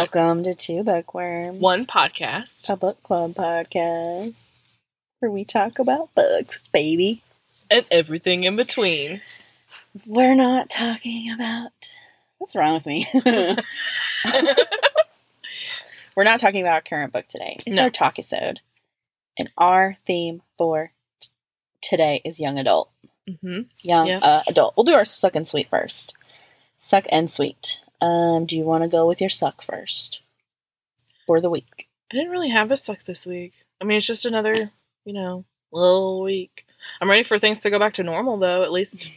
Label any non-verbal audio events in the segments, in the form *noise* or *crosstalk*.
Welcome to Two Bookworms, One podcast a book club podcast where we talk about books, baby. and everything in between. We're not talking about. What's wrong with me? *laughs* *laughs* We're not talking about our current book today. It's No. our talk episode. And our theme for t- today is young adult. hmm Young Yeah. uh, adult. We'll do our suck and sweet first. Suck and sweet. Um, do you want to go with your suck first for the week? I didn't really have a suck this week. I mean, it's just another, you know, little week. I'm ready for things to go back to normal, though. At least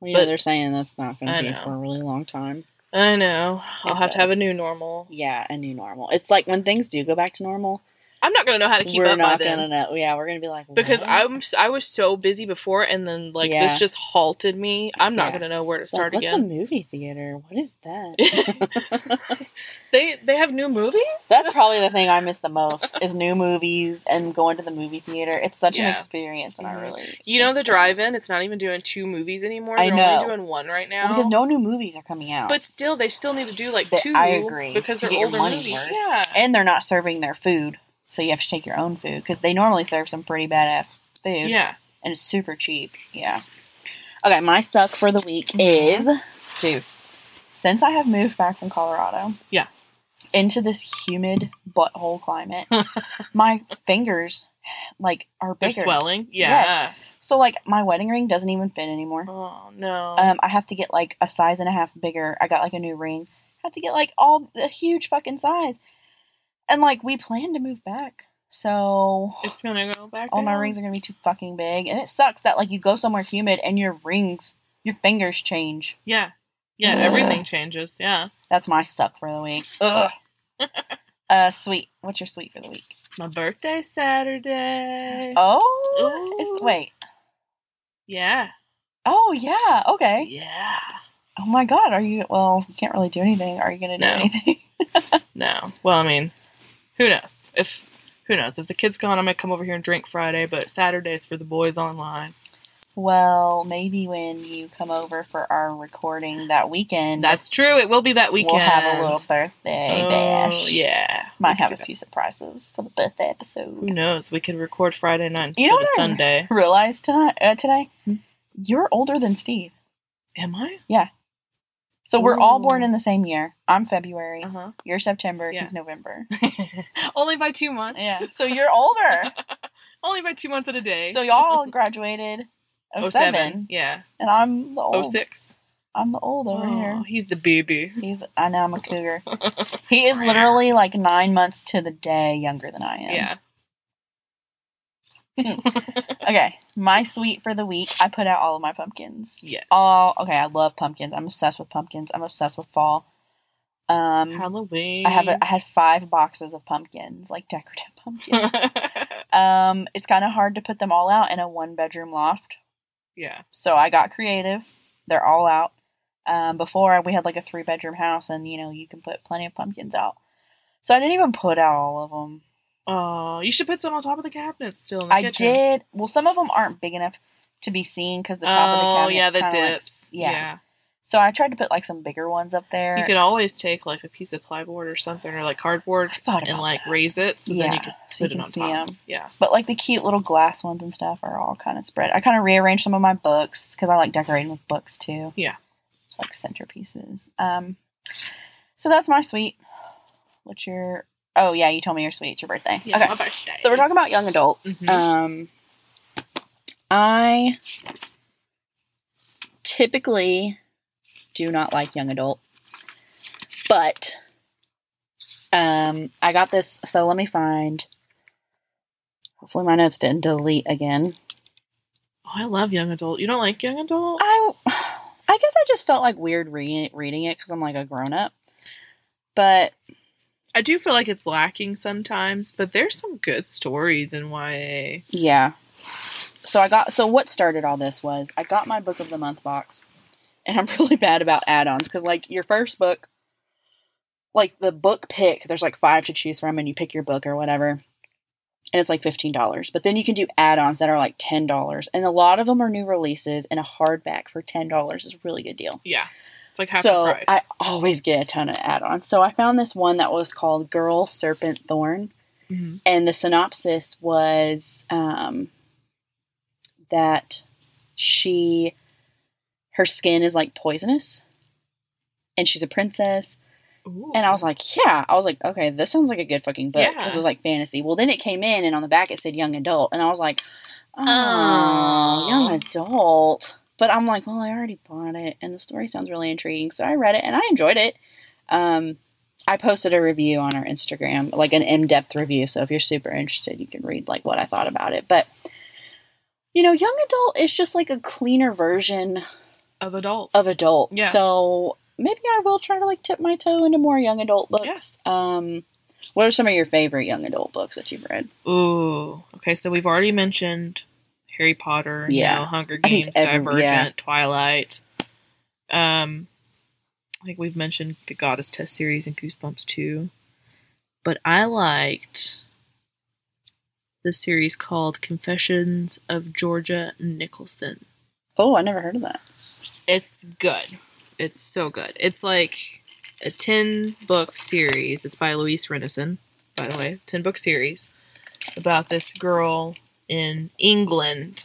Well, know, But- they're saying that's not going to be know. for a really long time. I know I'll It have to have a new normal. Yeah, a new normal. It's like when things do go back to normal, I'm not gonna know how to keep we're up not by then. gonna know. Yeah, we're gonna be like because? I'm I was so busy before, and then like Yeah. this just halted me. I'm not Yeah. gonna know where to Like, start what's again. a movie theater? What is that? *laughs* they they have new movies. That's probably the thing I miss the most is new movies and going to the movie theater. It's such an experience, and I Mhm. really You know the drive-in. It's not even doing two movies anymore. I They're know. only doing one right now. Well, because no new movies are coming out, But still, they still need to do like That- two. I agree, because to they're older movies. worth. Yeah. and they're not serving their food, so you have to take your own food because they normally serve some pretty badass food. Yeah. and it's super cheap. Yeah. Okay, my suck for the week Mhm. is, dude. Since I have moved back from Colorado, Yeah. into this humid butthole climate, *laughs* my fingers like are bigger. They're swelling. Yeah. Yes. So like my wedding ring doesn't even fit anymore. Oh no. Um, I have to get like a size and a half bigger. I got like a new ring. I have to get like all the huge fucking size. And like we plan to move back. So it's gonna go back. all my rings are gonna be too fucking big. And it sucks that like you go somewhere humid and your rings your fingers change. Yeah. Yeah. Ugh. Everything changes. Yeah. That's my suck for the week. Ugh. *laughs* uh sweet. What's your sweet for the week? My birthday Saturday. Oh Ooh. it's wait. Yeah. Oh yeah, okay. Yeah. Oh my god, are you well, you can't really do anything. Are you gonna do No. anything? *laughs* No. Well, I mean, who knows? If who knows? If the kid's gone, I might come over here and drink Friday, but Saturday's for the boys online. Well, maybe when you come over for our recording that weekend, That's true. It will be that weekend. we'll have a little birthday Oh, bash. Yeah. Might have a few surprises for the birthday episode Who knows? We could record Friday night instead You know of what I- Sunday. Realized tonight, uh, today, Hmm? you're older than Steve. Am I? So we're all born in the same year. I'm February. Uh huh. You're September. Yeah. He's November. *laughs* Only by two months. Yeah. So you're older. *laughs* Only by two months and a day. so y'all graduated *laughs* 07, Yeah. and I'm the old. 06. I'm the old over Oh, here. he's the baby. He's. I know I'm a cougar. He is literally like nine months to the day younger than I am. Yeah. Okay, my sweet for the week. I put out all of my pumpkins. Yeah. Oh, okay. I love pumpkins. I'm obsessed with pumpkins. I'm obsessed with fall. Um, Halloween. I have a, I had five boxes of pumpkins, like decorative *laughs* pumpkins. *laughs* um, it's kind of hard to put them all out in a one bedroom loft, yeah. so I got creative. They're all out. Um, before we had like a three bedroom house, and you know you can put plenty of pumpkins out. So I didn't even put out all of them. Oh, you should put some on top of the cabinet still in the I kitchen. did. Well, some of them aren't big enough to be seen because the top of the oh, cabinet. yeah, the kinda like- dips. yeah. yeah. So I tried to put like some bigger ones up there. You could always take like a piece of plywood or something or like cardboard and like that. raise it so then you Yeah, could so you can on see top. 'em. Yeah. But like the cute little glass ones and stuff are all kind of spread. I kind of rearranged some of my books because I like decorating with books too. Yeah. It's like centerpieces. Um, so that's my sweet. What's your? Oh yeah, you told me you're sweet. It's your birthday. Yeah, okay. my birthday. So we're talking about young adult. Mhm. Um, I typically do not like young adult, but um, I got this. So let me find. Hopefully, my notes didn't delete again. oh, I love young adult. You don't like young adult? I, I guess I just felt like weird reading reading it because I'm like a grown up. But I do feel like it's lacking sometimes, but there's some good stories in YA. Yeah. So I got so what started all this was I got my book of the month box, and I'm *laughs* really bad about add-ons because like your first book, like the book pick, there's like five to choose from, and you pick your book or whatever, and it's like fifteen dollars. But then you can do add-ons that are like ten dollars, and a lot of them are new releases, and a hardback for ten dollars is a really good deal. Yeah. It's like half so the price. I always get a ton of add-ons. So I found this one that was called Girl Serpent Thorn, Mhm. and the synopsis was um, that she her skin is like poisonous, and she's a princess. Ooh. And I was like, yeah. I was like, okay, this sounds like a good fucking book Yeah. because it was like fantasy. Well, then it came in, and on the back it said young adult, and I was like, oh, Aw. young adult. But I'm like, well, I already bought it, and the story sounds really intriguing, so I read it and I enjoyed it. Um, I posted a review on our Instagram, like an in-depth review. So if you're super interested, you can read like what I thought about it. But you know, young adult is just like a cleaner version of adult. of adult. Yeah. So maybe I will try to like tip my toe into more young adult books. Um, what are some of your favorite young adult books that you've read? Ooh. Okay, so we've already mentioned Harry Potter, Yeah. you know, Hunger Games, every- Divergent, yeah. Twilight. Um, think we've mentioned the Goddess Test series and Goosebumps too. But I liked the series called Confessions of Georgia Nicolson. Oh, I never heard of that. It's good. It's so good. It's like a 10 book series. It's by Louise Rennison, by the way. 10 book series about this girl in England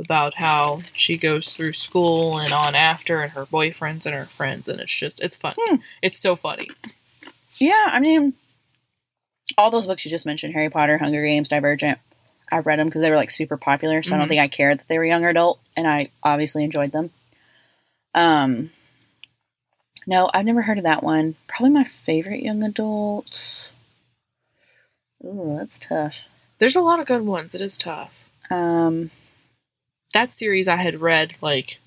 about how she goes through school and on after and her boyfriends and her friends and it's just it's fun. Hmm. It's so funny. Yeah, I mean, all those books you just mentioned Harry Potter, Hunger Games, Divergent I read them because they were like super popular, so I don't Mhm. think I cared that they were young adult, and I obviously enjoyed them. Um, no, I've never heard of that one. Probably my favorite young adult. Ooh, that's tough. There's a lot of good ones. It is tough. Um, That series I had read like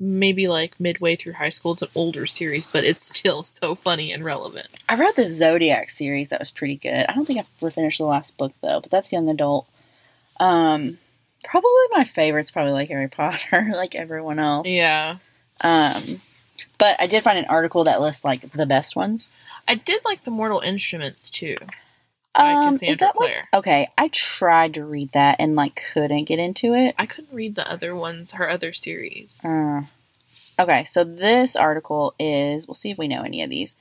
maybe like midway through high school. It's an older series, but it's still *laughs* so funny and relevant. I read the Zodiac series that was pretty good. I don't think I've ever finished the last book though, but that's young adult. Um, probably my favorite's probably like Harry Potter, *laughs* like everyone else. Yeah. Um, but I did find an article that lists like the best ones. I did like the Mortal Instruments too. By Um, is Cassandra that like- Clare. okay, I tried to read that and like couldn't get into it. I couldn't read the other ones, her other series. Uh, okay, so this article is we'll see if we know any of these.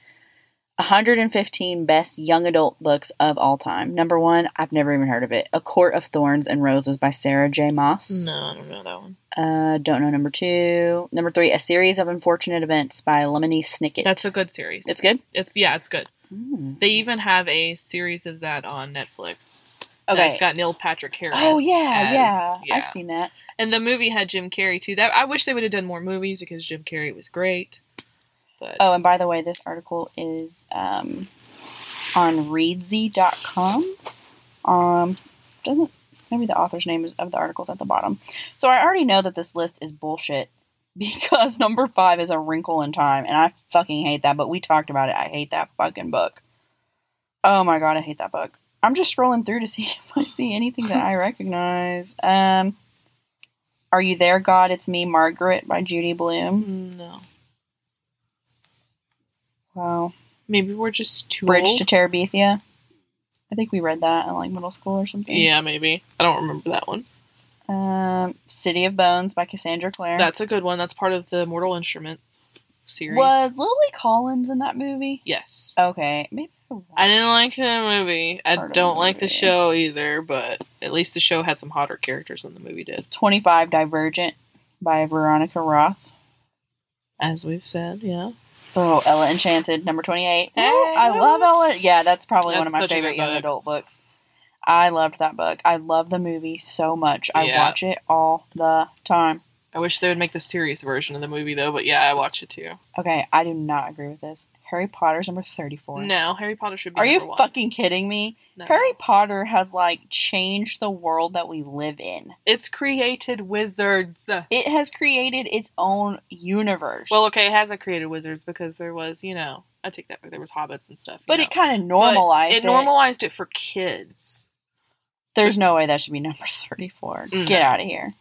115 best young adult books of all time. Number one, I've never even heard of it. A Court of Thorns and Roses by Sarah J. Maas. No, I don't know that one. Uh, don't know number two. Number three, A Series of Unfortunate Events by Lemony Snicket. That's a good series. it's good. It's yeah, it's good. Mm. They even have a series of that on Netflix. Okay. It's got Neil Patrick Harris. Oh yeah, as- yeah, I've seen that. And the movie had Jim Carrey too. That I wish they would have done more movies because Jim Carrey was great. But Oh, and by the way, this article is um, on reedsy.com. Um, doesn't maybe the author's name is- of the article's at the bottom. So I already know that this list is bullshit *laughs* because number five is A Wrinkle in Time, and I fucking hate that. But we talked about it. I hate that fucking book. Oh my god, I hate that book. I'm just scrolling through to see *laughs* if I see anything that I *laughs* recognize. Um, Are You There, God? It's Me, Margaret by Judy Blume. no, Wow. maybe we're just too Bridge old. to Terabithia. I think we read that in like middle school or something. yeah, maybe. I don't remember that one. Um, City of Bones by Cassandra Clare. That's a good one. That's part of the Mortal Instrument series. Was Lily Collins in that movie? yes. Okay, maybe I, didn't like the movie. I don't the like the show either, but at least the show had some hotter characters than the movie did. 25 Divergent by Veronica Roth. As we've said, yeah. Oh, Ella Enchanted, number 28. Ooh, I love Ella. Yeah, that's probably one of my favorite young book. adult books. I loved that book. I love the movie so much. I Yeah. watch it all the time. I wish they would make the serious version of the movie though, but yeah, I watch it too. Okay, I do not agree with this. Harry Potter's number 34. No, Harry Potter should be. Are you one. fucking kidding me? No. Harry Potter has like changed the world that we live in. It's created wizards. It has created its own universe. Well, okay, it hasn't created wizards because there was, you know, I take that back. There was hobbits and stuff. but know. it kind of normalized it. it. normalized it for kids. There's no way that should be number 34. No. Get out of here.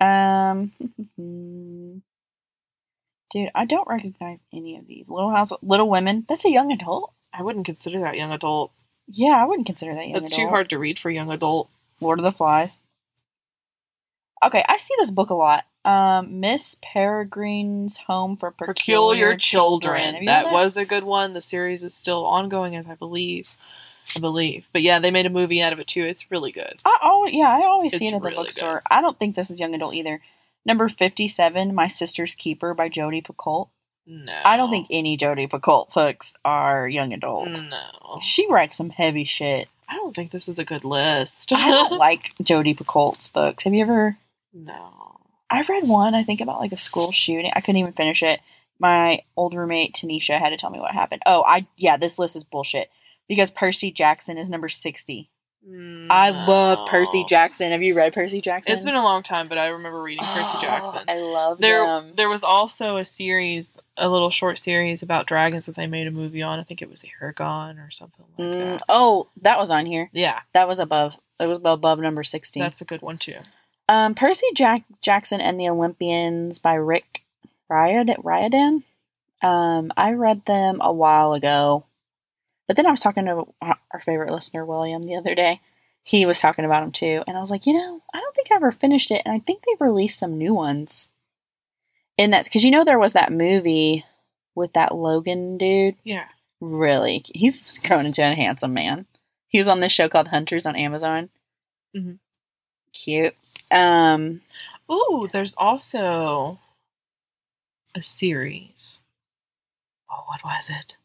Um *laughs* Dude, I don't recognize any of these. Little House Little Women, that's a young adult? I wouldn't consider that young adult. Yeah, I wouldn't consider that young That's adult. too hard to read for young adult. Lord of the Flies. Okay, I see this book a lot. Um, Miss Peregrine's Home for Peculiar, Peculiar Children. You That read was a good one. The series is still ongoing, as I believe. I believe, but yeah, they made a movie out of it too. It's really good. I always, yeah, I always see It's it at the really bookstore. I don't think this is young adult either. Number fifty-seven, My Sister's Keeper by Jodi Picoult. No, I don't think any Jodi Picoult books are young adult. No, She writes some heavy shit. I don't think this is a good list. I don't *laughs* like Jodi Picoult's books. Have you ever? no. I read one. I think about like a school shooting. I couldn't even finish it. My old roommate Tanisha had to tell me what happened. Oh, I yeah, this list is bullshit because Percy Jackson is number sixty. I love Percy Jackson. Have you read Percy Jackson? It's been a long time, but I remember reading Percy Oh, Jackson. I love There, them. there was also a series, a little short series about dragons that they made a movie on. I think it was Eragon or something like Mm, that. oh, that was on here. Yeah, That was above. It was above number sixty. that's a good one too. Um, Percy Jack- Jackson and the Olympians by Rick Riordan. Riordan. Um, I read them a while ago, but then I was talking to our favorite listener William the other day. He was talking about them too, and I was like, you know, I don't think I ever finished it, and I think they've released some new ones. In that, because you know there was that movie with that Logan dude. Yeah. Really, he's grown into a handsome man. He was on this show called Hunters on Amazon. Mhm. Cute. Um, Ooh, there's also a series. Oh, what was it?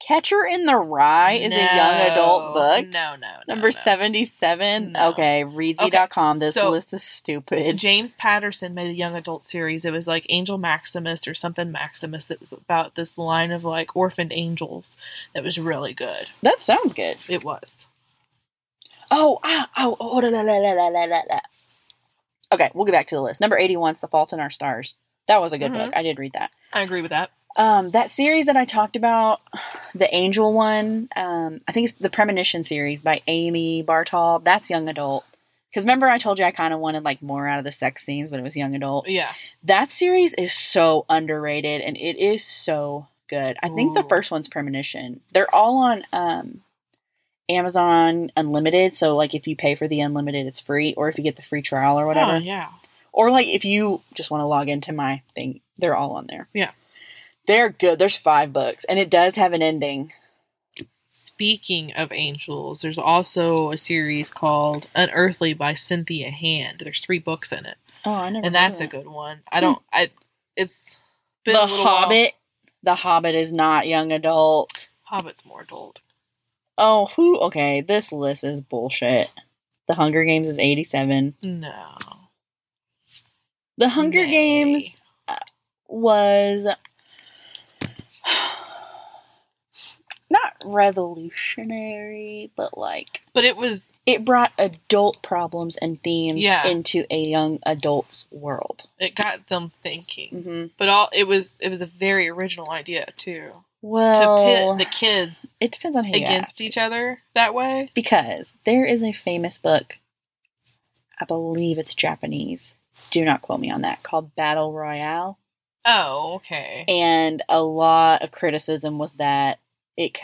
Catcher in the Rye is a young adult book. No, no, no. Number no. 77. No. Okay, Reedsy.com. This so- list is stupid. James Patterson made a young adult series. It was like Angel Maximus or something Maximus. It was about this line of like orphaned angels that was really good. That sounds good. It was. Oh, ah, oh, oh, la, la, la, la, la, la, la. Okay, we'll get back to the list. Number 81's The Fault in Our Stars. That was a good Mhm. book. I did read that. I agree with that. Um, that series that I talked about, the Angel one, um, I think it's the Premonition series by Amy Bartol. That's young adult. Because remember, I told you I kind of wanted like more out of the sex scenes, but it was young adult. Yeah. That series is so underrated and it is so good. I think the first one's Premonition. They're all on um, Amazon Unlimited. So, like, if you pay for the Unlimited, it's free, or if you get the free trial or whatever. Oh, yeah. Or, like, if you just want to log into my thing, they're all on there. Yeah. They're good. There's five books, and it does have an ending. Speaking of angels, there's also a series called Unearthly by Cynthia Hand. There's three books in it, Oh, I never. and that's of a good one. I don't. I. It's been The little while. Hobbit. The Hobbit is not young adult. Hobbit's more adult. Oh, who? Okay, this list is bullshit. The Hunger Games is 87. No. The Hunger Nay. Games uh, was not revolutionary, but like But it was it brought adult problems and themes Yeah. into a young adult's world. it got them thinking. hmm But all it was it was a very original idea too. Well, to pit the kids it depends on who you against ask. each other that way. because there is a famous book, I believe it's Japanese. Do not quote me on that. Called Battle Royale. Oh, okay. and a lot of criticism was that it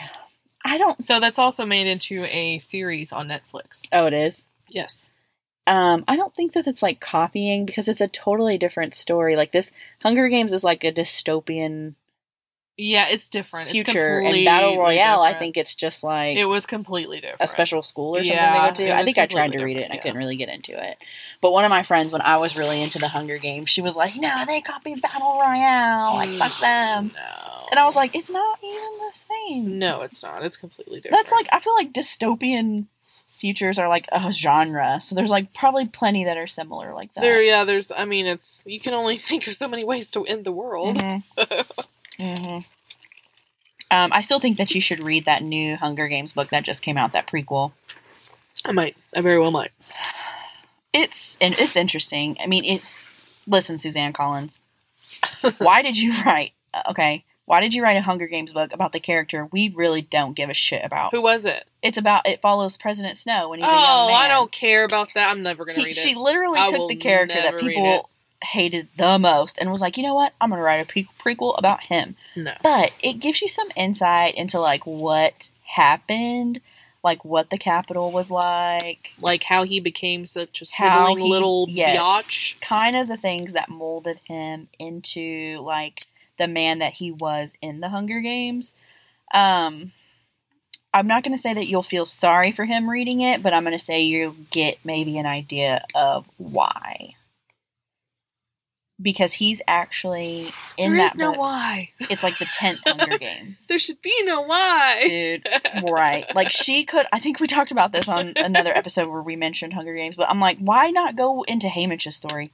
i don't So that's also made into a series on Netflix. oh it is Yes. um i don't think that it's like copying because it's a totally different story like this hunger games is like a dystopian Yeah, it's different. It's future and battle royale i think it's just like it was completely different. a special school or something Yeah, they go to i think i tried to read it and i couldn't really get into it but one of my friends when i was really into the hunger games she was like no they copied battle royale like fuck *sighs* them No. And i was like it's not even the same No, it's not. It's completely different. That's like I feel like dystopian futures are like a genre. So there's like probably plenty that are similar like that. there. Yeah, there's. I mean, it's you can only *laughs* think of so many ways to end the world. Mhm. *laughs* Mhm. Um, I still think that you should read that new Hunger Games book that just came out, that prequel. I might. I very well might. It's and it's interesting. I mean, it. Listen, Suzanne Collins, why did you *laughs* write? Okay, why did you write a Hunger Games book about the character we really don't give a shit about? Who was it? It's about it follows President Snow when he's a oh, young man. I don't care about that. I'm never gonna He- read it. she literally I took the character that people hated the most and was like, you know what? I'm going to write a pre- prequel about him. No. But it gives you some insight into like what happened. like what the Capitol was like, Like how he became such a how he, little yes, biatch. kind of the things that molded him into like the man that he was in the Hunger Games. Um, I'm not going to say that you'll feel sorry for him reading it, but I'm going to say you'll get maybe an idea of why. Because he's actually in There that is no book. why. It's like the tenth Hunger *laughs* Games. There should be no why. Dude, right. Like she could I think we talked about this on another episode where we mentioned Hunger Games, but I'm like, why not go into Haymitch's story?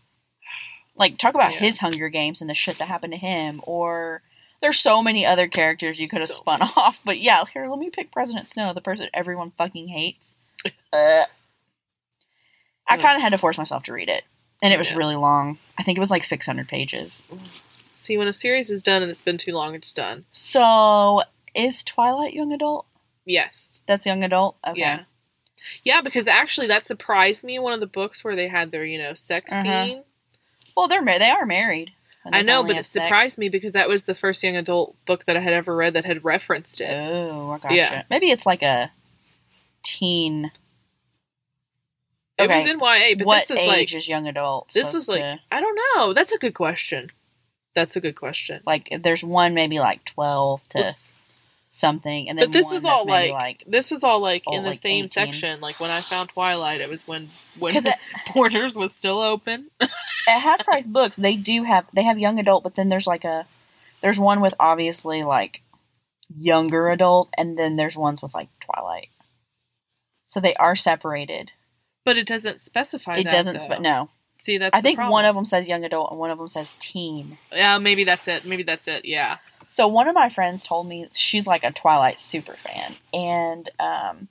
Like talk about Yeah. his Hunger Games and the shit that happened to him or there's so many other characters you could have So spun *laughs* off, but yeah, here let me pick President Snow, the person everyone fucking hates. *laughs* Uh. I kind of had to force myself to read it, and it was Yeah. really long. I think it was like 600 pages. See, when a series is done and it's been too long, it's done. So, is Twilight young adult? Yes. That's young adult. Okay. Yeah. Yeah, because actually that surprised me one of the books where they had their, you know, sex Uh-huh. scene. Well, they're mar- they are married. I know, but it sex. surprised me because that was the first young adult book that I had ever read that had referenced it. Oh, I gotcha. Yeah. Maybe it's like a teen. It was in YA, but what this was age like is young adult? this was like to- I don't know. That's a good question. That's a good question. like there's one maybe like twelve to Let's- something, and then but this was all maybe like, this was all like in the like same 18. section. Like when I found Twilight, it was when *sighs* when at, *laughs* Borders was still open. at half price books they do have they have young adult, but then there's like a there's one with obviously like younger adult, and then there's ones with like Twilight. So they are separated. But it doesn't specify. it that, doesn't. Spe- no, See, that's. I think problem. one of them says young adult and one of them says teen. Yeah, maybe that's it. Maybe that's it. Yeah. So one of my friends told me she's like a Twilight super fan, and um,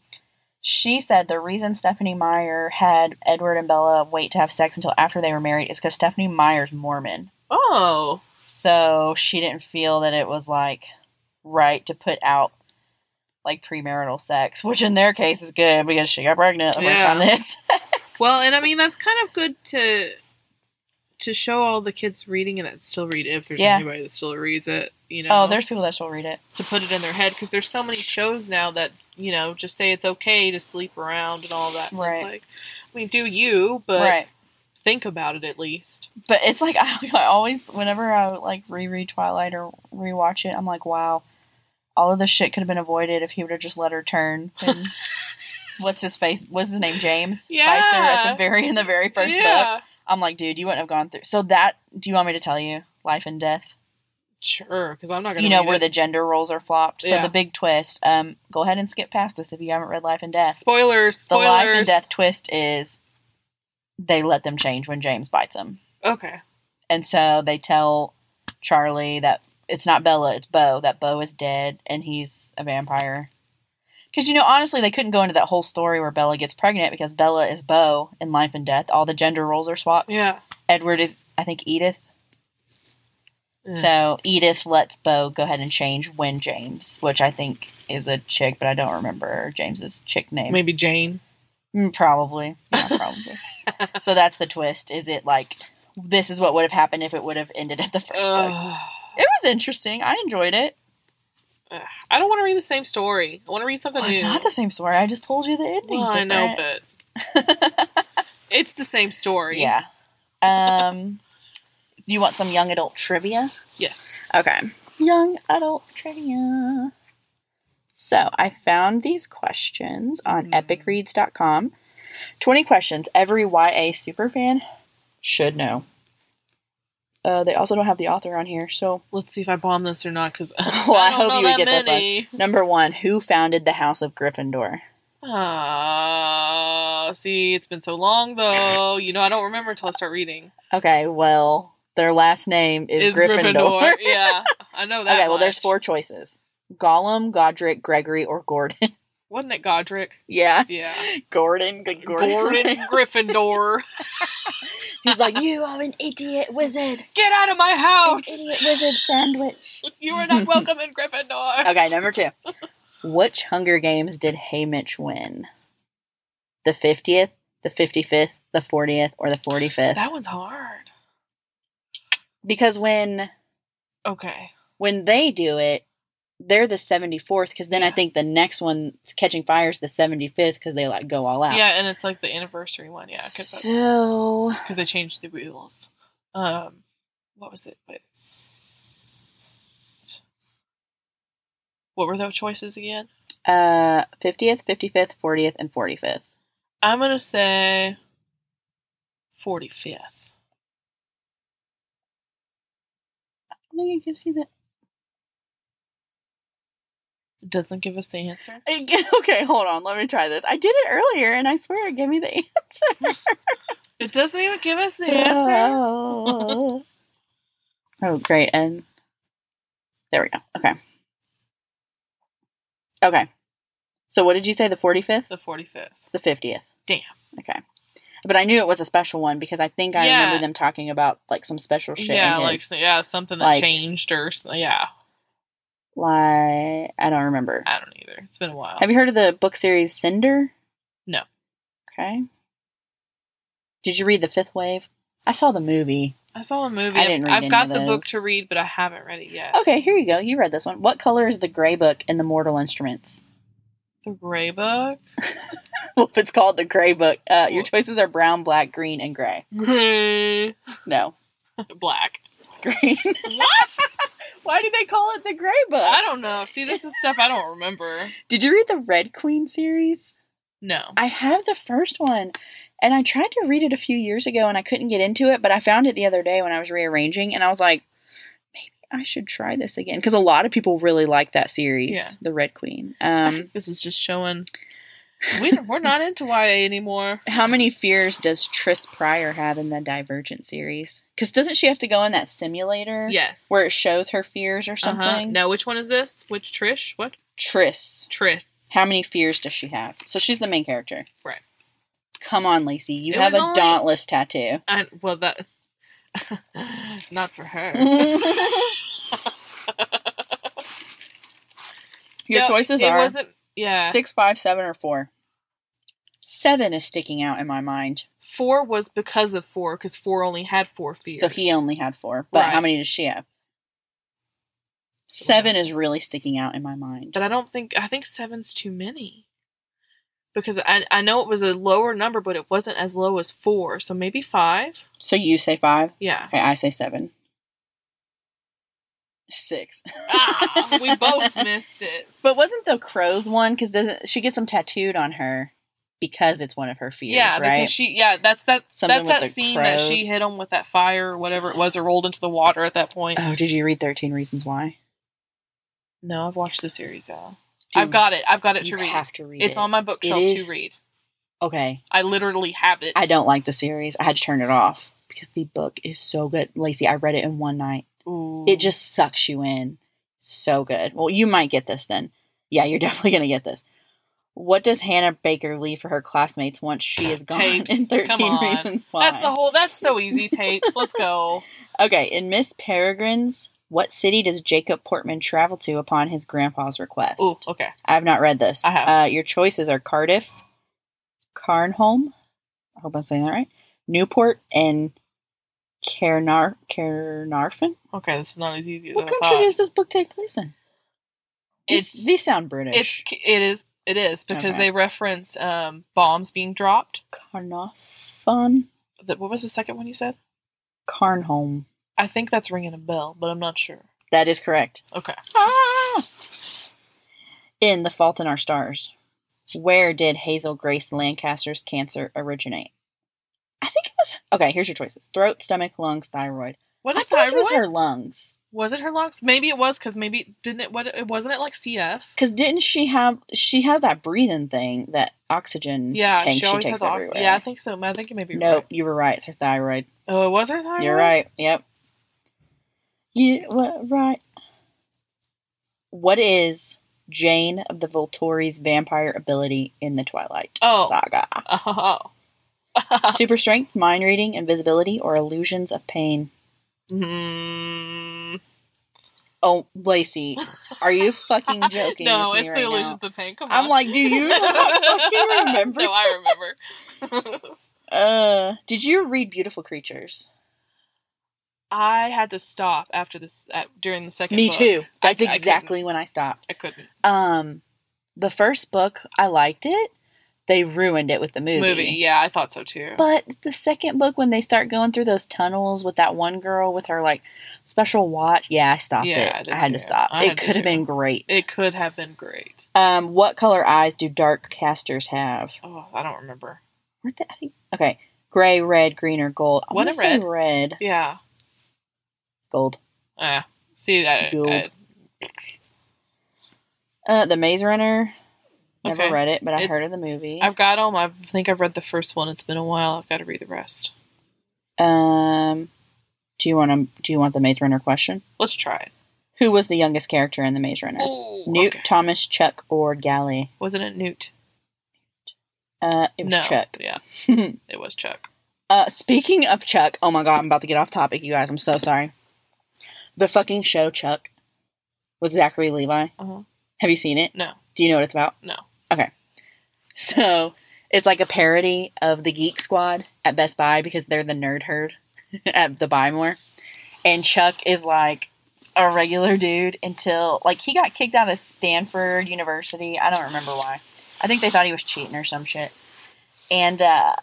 she said the reason Stephenie Meyer had Edward and Bella wait to have sex until after they were married is because Stephenie Meyer's Mormon, Oh. so she didn't feel that it was like right to put out like premarital sex, which in their case is good because she got pregnant the first time they had *laughs* sex. Well, and I mean that's kind of good to to show all the kids reading and that still read it if there's Yeah. anybody that still reads it. You oh, know. oh, there's people that still read it. to put it in their head because there's so many shows now that you know just say it's okay to sleep around and all that. And Right. It's like, I mean, do you? But right. think about it at least. But it's like I, *laughs* I always, whenever I like reread Twilight or rewatch it, I'm like, wow, all of this shit could have been avoided if he would have just let her turn. And *laughs* what's his face? What's his name? James fights her at the very in the very first book. I'm like, dude, you wouldn't have gone through. So that, do you want me to tell you, life and death? Sure, because I'm not gonna. You know where it. the gender roles are flopped. So Yeah. the big twist. Um, go ahead and skip past this if you haven't read Life and Death. spoilers. The Spoilers. life and death twist is they let them change when James bites them. Okay. And so they tell Charlie that it's not Bella, it's Bo, that Bo is dead and he's a vampire. Because, you know, honestly, they couldn't go into that whole story where Bella gets pregnant because Bella is Bo in Life and Death. All the gender roles are swapped. Yeah. Edward is, I think, Edith. Yeah. So Edith lets Bo go ahead and change when James, which I think is a chick, but I don't remember James's chick name. Maybe Jane. Mm, Probably. Yeah, *laughs* probably. so that's the twist. Is it like this is what would have happened if it would have ended at the first book? It was interesting. I enjoyed it. Ugh. I don't want to read the same story. I want to read something Well, new. it's not the same story. I just told you the ending's well, I know, but *laughs* it's the same story. yeah. Um, you want some young adult trivia? Yes. Okay. Young adult trivia. So I found these questions on Hmm. epicreads.com. 20 questions every YA superfan should know. Uh, they also don't have the author on here. So, Let's see if I bomb this or not. Because *laughs* well, I, hope you would get this many. one. Number one, who founded the House of Gryffindor? Ah, see, it's been so long though. You know, I don't remember until I start reading. Okay, well, their last name is, Gryffindor. *laughs* yeah, I know that. okay, well, there's four choices Gollum, Godric, Gregory, or Gordon. *laughs* Wasn't it Godric? yeah. Yeah, Gordon. Good Gordon Gryffindor. He's like, You are an idiot wizard. Get out of my An house! idiot wizard sandwich. You are not welcome in Gryffindor. *laughs* Okay, number two. Which Hunger Games did Haymitch win? The 50th, the 55th, the 40th, or the 45th? That one's hard. because when Okay. when they do it, they're the 74th because then I think the next one, Catching Fire, is the 75th because they like go all out. Yeah, and it's like the anniversary one. Yeah, because So Because they changed the rules. Um, what was it? Wait, s- What were those choices again? uh 50th, 55th, 40th, and 45th. I'm gonna say forty fifth. I think it gives you the Doesn't give us the answer. *laughs* Okay, hold on. Let me try this. I did it earlier and I swear it gave me the *laughs* answer. It doesn't even give us the answer. *laughs* oh, great. And there we go. Okay. Okay. So what did you say? The 45th? The forty fifth. The 50th. Damn. Okay. But I knew it was a special one because I think I Yeah. remember them talking about like some special shit. Yeah, like yeah, something that Like- changed or yeah. Like I don't remember. I don't either. It's been a while. Have you heard of the book series Cinder? No. Okay. Did you read The Fifth Wave? I saw the movie. I saw the movie. I I've- didn't read I've got the book to read, but I haven't read it yet. Okay, here you go. You read this one. What color is the gray book in the Mortal Instruments? *laughs* The Gray Book. well, if it's called the gray book, uh, your choices are brown, black, green, and gray. Gray. No, *laughs* Black. It's green. *laughs* What? Why do they call it the gray book? I don't know. See, this is stuff I don't remember. Did you read the Red Queen series? No. I have the first one, and I tried to read it a few years ago, and I couldn't get into it. But I found it the other day when I was rearranging, and I was like, maybe I should try this again because a lot of people really like that series, Yeah. the Red Queen. Um, *laughs* this is just showing we, we're not into YA anymore. how many fears does Tris Prior have in the Divergent series? Because doesn't she have to go in that simulator? Yes. where it shows her fears or uh-huh. something. Now, which one is this? Which Trish? What? Tris. Tris. How many fears does she have? So she's the main character. Right. Come on, Lacey. You It have a only- dauntless tattoo. I, well, that. *laughs* not for her. *laughs* *laughs* Your No, choices it are wasn't. Yeah. six, five, seven, or four. Seven is sticking out in my mind. Four was because of four, because four only had four fears. So he only had four. But how many does she have? Seven is really sticking out in my mind. But I don't think I think seven's too many. Because I I know it was a lower number, but it wasn't as low as four. So maybe five. So you say five. Yeah. Okay, I say seven. Six. ah, we *laughs* both missed it. But wasn't the crows one? Because doesn't she get some tattooed on her because it's one of her fears? yeah, right? because she yeah that's that Something that's that scene that she hit him with that fire or whatever it was, or rolled into the water at that point. Oh, did you read Thirteen Reasons Why? no, I've watched the series. Yeah, Dude, I've got it. I've got it to read. have to read it's it. on my bookshelf to read. Okay, I literally have it. I don't like the series. I had to turn it off because the book is so good. Lacey, I read it in one night. Ooh. It just sucks you in. So good. Well, you might get this then. Yeah, you're *laughs* definitely gonna get this. What does Hannah Baker leave for her classmates once she is gone Tapes. in Come 13 on. Reasons Why? That's the whole. That's so easy. Tapes. Let's go. *laughs* Okay, in Miss Peregrine's, what city does Jacob Portman travel to upon his grandpa's request? Ooh. Okay. I have not read this. I have. Uh, your choices are Cardiff, Cairnholm, I hope I'm saying that right, Newport, and Cairnar Caernarfon. Okay. This is not as easy as What I country thought. does this book take place in? These, It's- these sound British. It's it is it is because Okay. they reference um, bombs being dropped. Caernarfon, The, what was the second one you said? Cairnholm. I think that's ringing a bell, but I'm not sure. That is correct. Okay. Ah! In The Fault in Our Stars, where did Hazel Grace Lancaster's cancer originate? I think it was. Okay, here's your choices throat, stomach, lungs, thyroid. What I thought it was her lungs. Was it her lungs? Maybe it was because maybe didn't it? What it wasn't it like CF? Because didn't she have. She had that breathing thing, that oxygen Yeah, tank she she, always takes has ox- Yeah, I think so. I think you may be Nope, right. you were right. It's her thyroid. Oh, it was her thyroid. You're right. Yep. Yeah, right. What is Jane of the Volturi's vampire ability in the Twilight Oh. Saga? Oh. *laughs* Super strength, mind reading, invisibility, or illusions of pain? Mm, Oh, Lacey, are you fucking *laughs* joking? no, with it's me the right illusions now? of pain. Come I'm like, do you *laughs* not fucking remember? no, I remember. Uh, did you read Beautiful Creatures? I had to stop after this at, during the second. Me book. too. That's I couldn't- exactly when I stopped. I couldn't. Um, the first book I liked it. They ruined it with the movie. Movie. Yeah, I thought so too. But the second book, when they start going through those tunnels with that one girl with her like special watch, yeah, I stopped Yeah, I it. did I, had too. to stop. I it could have been great. it could have been great. um, what color eyes do dark casters have? Oh, I don't remember. Weren't they- I think okay, gray, red, green, or gold. I What wanna a say red. red, Yeah. gold. Ah. See that. Gold. Uh, the Maze Runner. Never Okay. read it, but I It's- heard of the movie. I've got them. I think I've read the first one. It's been a while. I've got to read the rest. Um, do you want to? Do you want the Maze Runner question? Let's try it. Who was the youngest character in the Maze Runner? Ooh, Newt, okay. Thomas, Chuck, or Gally? Wasn't it Newt? Uh, it was no. Chuck. Yeah, *laughs* it was Chuck. Uh, speaking of Chuck, oh my god, I'm about to get off topic, you guys. I'm so sorry. The fucking show Chuck with Zachary Levi. Uh-huh. Have you seen it? No, Do you know what it's about? no. So it's like a parody of the Geek Squad at Best Buy because they're the nerd herd *laughs* at the Buy More. And Chuck is like a regular dude until like he got kicked out of Stanford University. I don't remember why. I think they thought he was cheating or some shit. And uh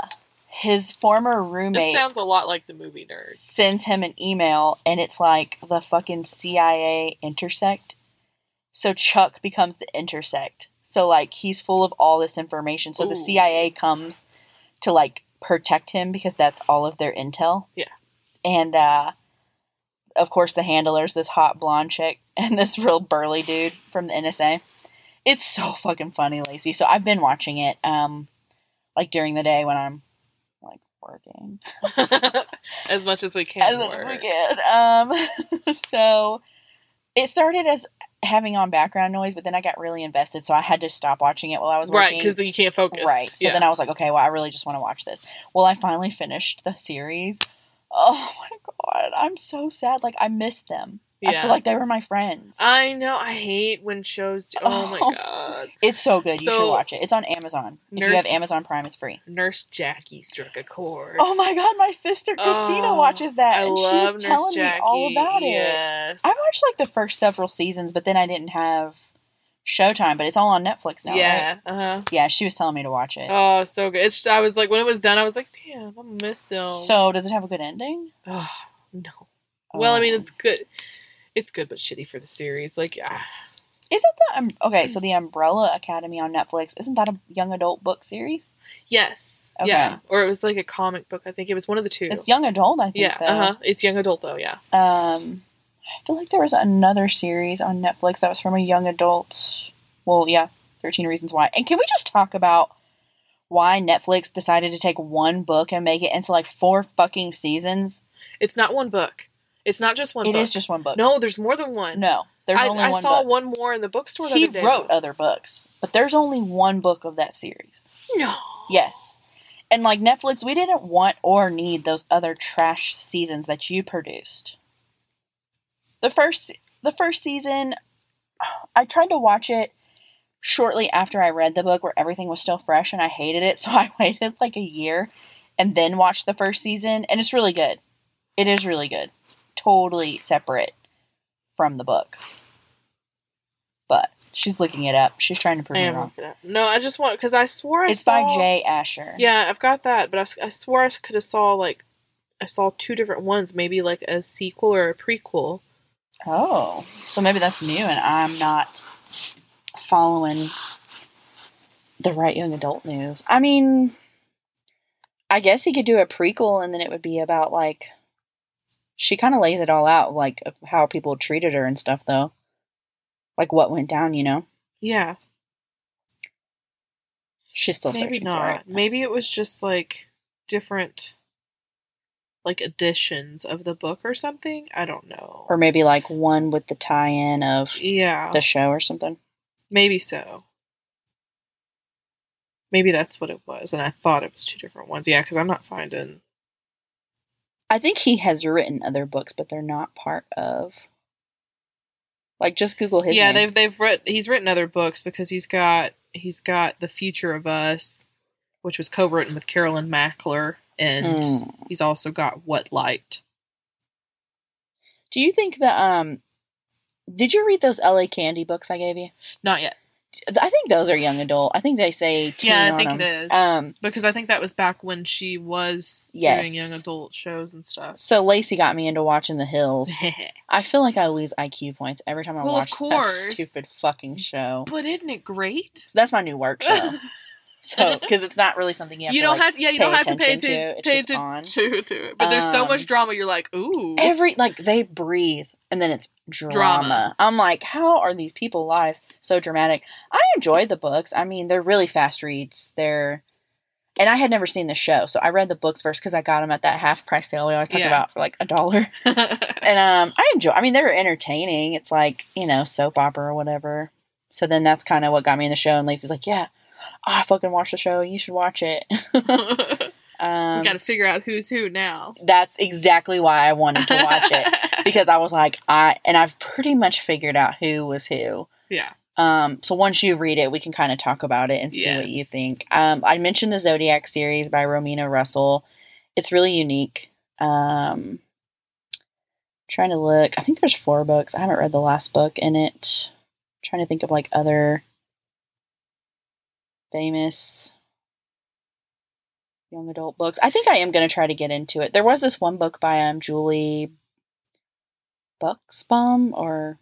his former This roommate sounds a lot like the movie Nerd. sends him an email and it's like the fucking CIA intersect. So Chuck becomes the intersect. So like he's full of all this information. So the CIA comes to like protect him because that's all of their intel. Yeah. And uh of course the handler's this hot blonde chick *laughs* and this real burly dude from the NSA. It's so fucking funny, Lacey. So I've been watching it um like during the day when I'm like working. *laughs* as much as we can. as much as we can. Um, *laughs* so it started as having on background noise, but then I got really invested, so I had to stop watching it while I was working. Right, because then you can't focus. right. So yeah. then I was like, okay, well, I really just want to watch this. Well, I finally finished the series. Oh my god, I'm so sad. Like I missed them. I feel like they were my friends. I know. I hate when shows. Do- oh my Oh. god. *laughs* it's so good. You should watch it. It's on Amazon. If you have Amazon Prime, it's free. Nurse Jackie struck a chord. Oh my god, my sister Christina Oh, watches that, I and she's Nurse telling Jackie. me all about it. Yes. I watched like the first several seasons, but then I didn't have Showtime, but it's all on Netflix now. right? yeah. Uh huh. Yeah, she was telling me to watch it. Oh, so good. It's, I was like, when it was done, I was like, damn, I missed them. So, does it have a good ending? oh, no. Well, I mean, Oh. it's good. It's good, but shitty for the series. Like, ah, Isn't that um, okay? So, the Umbrella Academy on Netflix isn't that a young adult book series? yes, Okay. yeah. Or it was like a comic book. I think it was one of the two. It's young adult, I think. yeah, uh huh. It's young adult though. Yeah. Um, I feel like there was another series on Netflix that was from a young adult. Well, yeah, Thirteen Reasons Why. And can we just talk about why Netflix decided to take one book and make it into like four fucking seasons? It's not one book. It's not just one. It book. is just one book. No, there's more than one. no, there's I, only I one I saw book. one more in the bookstore. The he other day. wrote other books, but there's only one book of that series. No. Yes. And like Netflix, we didn't want or need those other trash seasons that you produced. The first the first season I tried to watch it shortly after I read the book where everything was still fresh and I hated it, *laughs* so I waited like a year and then watched the first season and it's really good. It is really good. Totally separate from the book. But she's looking it up. She's trying to prove me wrong. looking it up. No, I just want because I swore I It's saw, by Jay Asher. Yeah, I've got that, but I, I swore I could have saw like I saw two different ones, maybe like a sequel or a prequel. Oh, so maybe that's new, and I'm not following the right young adult news. I mean, I guess he could do a prequel, and then it would be about like she kind of lays it all out, like how people treated her and stuff, though, like what went down. You know, Yeah, she's still maybe searching for not. it. Maybe it was just like different, like editions of the book or something. I don't know. Or maybe like one with the tie-in of yeah, the show or something. maybe so. Maybe that's what it was, and I thought it was two different ones. Yeah, because I'm not finding. I think he has written other books, but they're not part of. Like, just Google his yeah, name. they've they've writ he's written other books because he's got he's got the Future of Us, which was co-written with Carolyn Mackler, and Mm. he's also got What Light. Do you think that um did you read those LA Candy books I gave you? Not yet. I think those are young adult. I think they say teen Yeah, I think them. it is. Um Because I think that was back when she was Yes. doing young adult shows and stuff. so Lacey got me into watching The Hills. *laughs* I feel like I lose IQ points every time I Well, watch that stupid fucking show. but isn't it great? So that's my new work show. *laughs* So because it's not really something you have you to don't like, have to. Yeah, you pay don't have to pay attention to. attention. It's Pay just on. attention to it. But there's so Um, much drama. You're like, ooh. every like they breathe and then it's drama. Drama. I'm like, how are these people lives so dramatic? I enjoyed the books. I mean, they're really fast reads. They're and I had never seen the show, so I read the books first because I got them at that half price sale we always talk Yeah. about for like a dollar. *laughs* And um, I enjoy. I mean, they were entertaining. It's like you know soap opera or whatever. So then that's kind of what got me in the show. And Lacey's like, yeah, oh, I fucking watched the show. You should watch it. *laughs* um, we got to figure out who's who now. that's exactly why I wanted to watch it *laughs* because I was like, I and I've pretty much figured out who was who. yeah. Um, so once you read it, we can kind of talk about it and see what you think. Um, I mentioned the Zodiac series by Romina Russell. It's really unique. Um, trying to look. I think there's four books. I haven't read the last book in it. trying to think of like other famous young adult books. I think I am going to try to get into it. There was this one book by um Julie Buxbaum or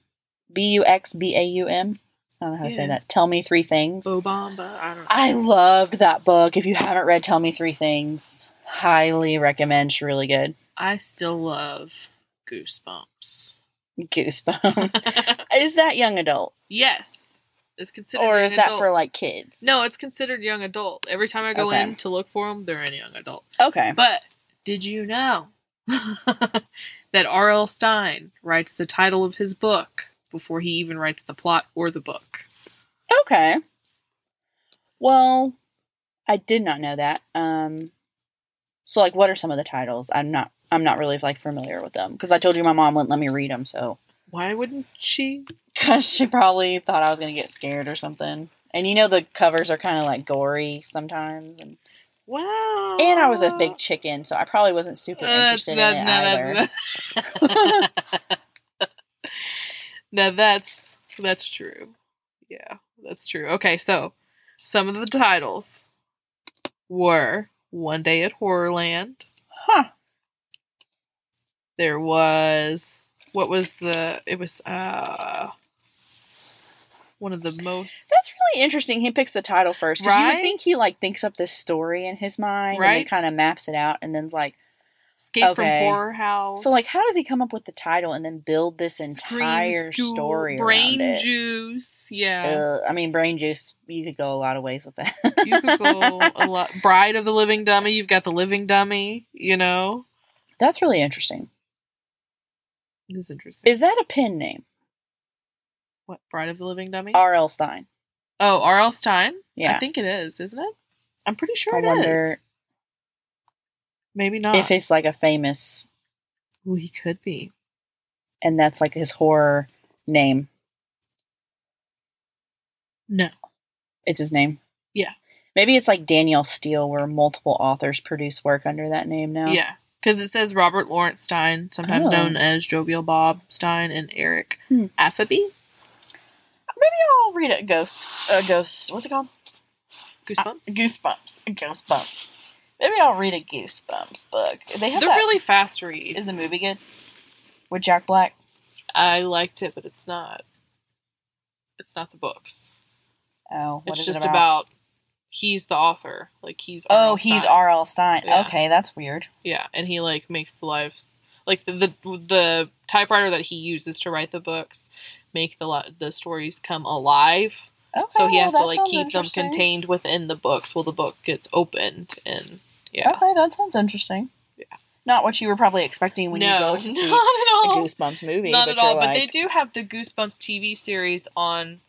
B U X B A U M. I don't know how to say that. Tell me three things. Obama. I don't know. I loved that book. If you haven't read Tell Me Three Things, highly recommend. It's really good. I still love Goosebumps. Goosebumps. *laughs* *laughs* is that young adult? yes. It's considered. Or is that adult. for like kids? No, it's considered young adult. Every time I go Okay. in to look for them, they're in young adult. Okay. But did you know *laughs* that R.L. Stine writes the title of his book before he even writes the plot or the book? Okay. Well, I did not know that. Um so like what are some of the titles? I'm not I'm not really like familiar with them because I told you my mom wouldn't let me read them, so Why wouldn't she? *laughs* cuz she probably thought I was going to get scared or something. And you know the covers are kind of like gory sometimes and Wow. and I was a big chicken, so I probably wasn't super interested in it No, either. that's *laughs* now that's that's true. Yeah, that's true. Okay, so some of the titles were One Day at Horrorland. Huh. There was what was the it was uh one of the most That's really interesting. He picks the title first because you would think he like thinks up this story in his mind and Right. then kind of maps it out and then's like, Escape Okay. from Horror House. so like, how does he come up with the title and then build this entire School, story Brain around it? Juice. Yeah. Uh, I mean, brain juice. You could go a lot of ways with that. you could go a *laughs* lot. Bride of the Living Dummy. You've got the Living Dummy. You know, That's really interesting. it is interesting. Is that a pen name? What Bride of the Living Dummy? R.L. Stine. oh, R.L. Stine. Yeah. I think it is, isn't it? I'm pretty sure I it is. wonder Maybe not. if it's like a famous, Ooh, he could be. and that's like his horror name. No. It's his name. Yeah. Maybe it's like Danielle Steele, where multiple authors produce work under that name now. Yeah, because it says Robert Lawrence Stine, sometimes Oh. known as Jovial Bob Stine, and Eric Hmm. Affabee. I'll read a ghost. A ghost. What's it called? Goosebumps. Uh, Goosebumps. Goosebumps. Maybe I'll read a Goosebumps book. They have They're that. really fast reads. Is the movie good? With Jack Black. I liked it, but it's not. It's not the books. Oh, what it's just it about? he's the author. Like he's Oh, R.L. he's R.L. Stine. Yeah. Okay, that's weird. Yeah, and he like makes the lives like the the, the typewriter that he uses to write the books make the the stories come alive. Okay, So he has well, to like keep them contained within the books while the book gets opened and yeah. Okay, that sounds interesting. Yeah. Not what you were probably expecting when you go to *laughs* see a. Goosebumps movie. Not but at all. you're But they do have the Goosebumps TV series on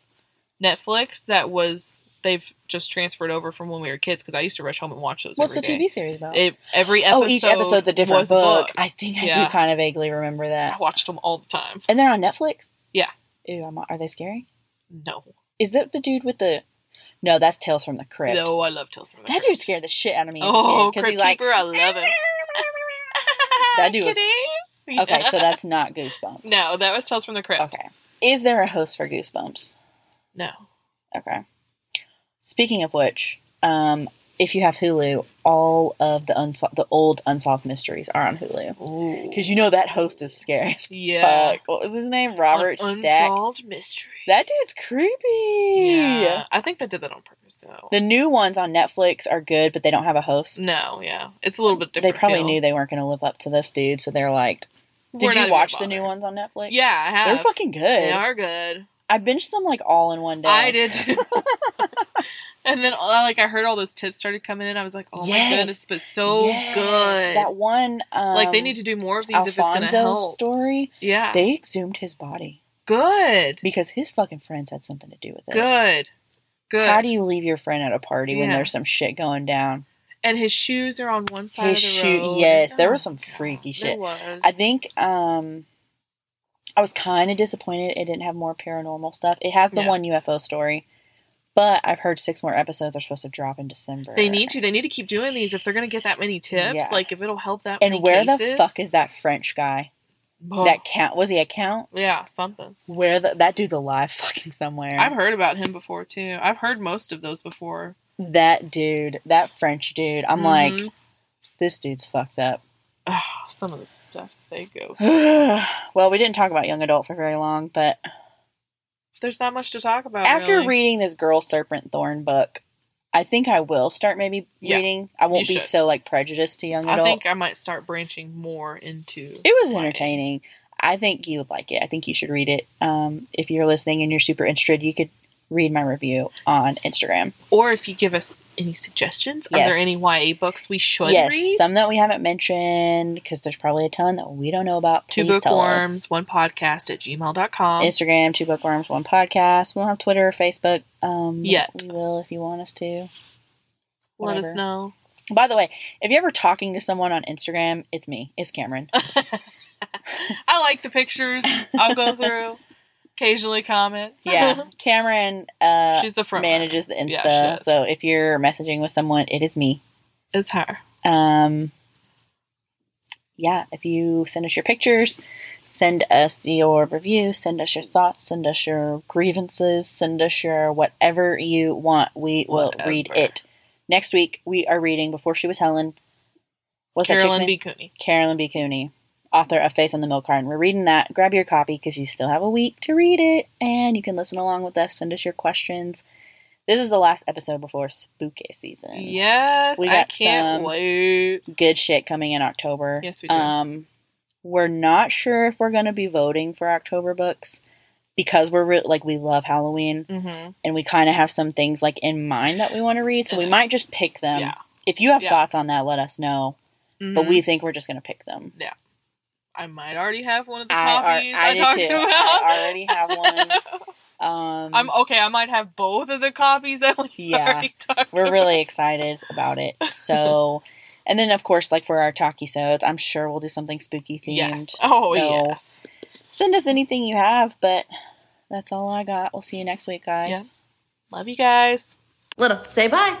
Netflix that was they've just transferred over from when we were kids because I used to rush home and watch those. What's the day. TV series about? It, every episode. oh, each episode's a different was book. I think I Yeah. do kind of vaguely remember that. I watched them all the time. And they're on Netflix. Yeah. Ew, I'm, are they scary? No, Is that the dude with the? No, that's Tales from the Crypt. no, I love Tales from the That Crypt. dude scared the shit out of me. Oh, kid, Crypt he's like, Keeper, I love him. *laughs* That dude was- Kitties. Okay, so that's *laughs* not Goosebumps. no, that was Tales from the Crypt. Okay. Is there a host for Goosebumps? No. Okay. Speaking of which, um, if you have Hulu, all of the unsol- the old unsolved mysteries are on Hulu. Because you know that host is scary as yeah. fuck. What was his name? Robert Un- Stack. Unsolved mystery. That dude's creepy. Yeah. I think they did that on purpose though. The new ones on Netflix are good, but they don't have a host. no, yeah. It's a little bit different. They probably feel. knew they weren't going to live up to this dude, so they're like, We're "Did you watch the new ones on Netflix? Yeah, I have. they're fucking good. They are good. I binged them like all in one day. I did too. *laughs* and then uh, like I heard all those tips started coming in. I was like, oh Yes. my goodness, but so Yes, good. That one, um, like they need to do more of these if it's gonna Alonzo's help. story. Yeah. They exhumed his body good. because his fucking friends had something to do with it. Good. Good. How do you leave your friend at a party when there's some shit going down? and his shoes are on one side His of the shoe, road. yes, there Oh, was some freaky There shit. was. I think um I was kind of disappointed it didn't have more paranormal stuff. It has the Yeah. one UFO story, but I've heard six more episodes are supposed to drop in December. they need to. They need to keep doing these if they're gonna get that many tips. Yeah. Like if it'll help that And where cases. the fuck is that French guy? Oh, That count was he a count? yeah something. Where the that dude's alive *laughs* fucking somewhere. I've heard about him before too. I've heard most of those before. that dude, that French dude. I'm like, Mhm. this dude's fucked up. Oh, some of the stuff they go. *sighs* well, we didn't talk about young adult for very long, but There's not much to talk about. after really. reading this Girl Serpent Thorn book, I think I will start maybe Yeah, reading. I won't be should. so like prejudiced to young adult. I think I might start branching more into. it was entertaining. I think you would like it. I think you should read it. Um, if you're listening and you're super interested, you could read my review on Instagram. Or if you give us any suggestions, are there any YA books we should yes, read? some that we haven't mentioned because there's probably a ton that we don't know about. Two Please tell us. bookworms, one podcast at gmail.com. Instagram, two bookworms, one podcast. We don't have Twitter or Facebook. Um, Yet. we will if you want us to. Let us know. By the way, if you're ever talking to someone on Instagram, it's me. It's Cameron. *laughs* I like the pictures. I'll go *laughs* through, occasionally comment. Yeah, *laughs* Cameron. Uh, She's the front manages the Insta. does. so if you're messaging with someone, it is me. it's her. Um, yeah, if you send us your pictures, send us your reviews, send us your thoughts, send us your grievances, send us your whatever you want. We will read it. Next week, we are reading Before She Was Helen. What's Caroline? B. Cooney. Caroline B. Cooney, author of Face on the Milk Carton. We're reading that. Grab your copy because you still have a week to read it, and you can listen along with us. Send us your questions. This is the last episode before spooky season. Yes, We I got can't some- wait. Good shit coming in October. Yes, we do. Um, we're not sure if we're going to be voting for October books because we're re- like we love Halloween Mm-hmm. and we kind of have some things like in mind that we want to read, so we might just pick them. Yeah. If you have Yeah. thoughts on that, let us know. But Mhm. we think we're just going to pick them. I might already have one of the I, are, copies I, I, talked too. about. I already have one. *laughs* Um, I'm okay. I might have both of the copies that we Yeah. already talked we're about. really excited about it. *laughs* So, and then of course, like for our talkie sods, I'm sure we'll do something spooky themed. yes. Oh So yes. Send us anything you have, but that's all I got. We'll see you next week, guys. Love you guys. Little, say bye.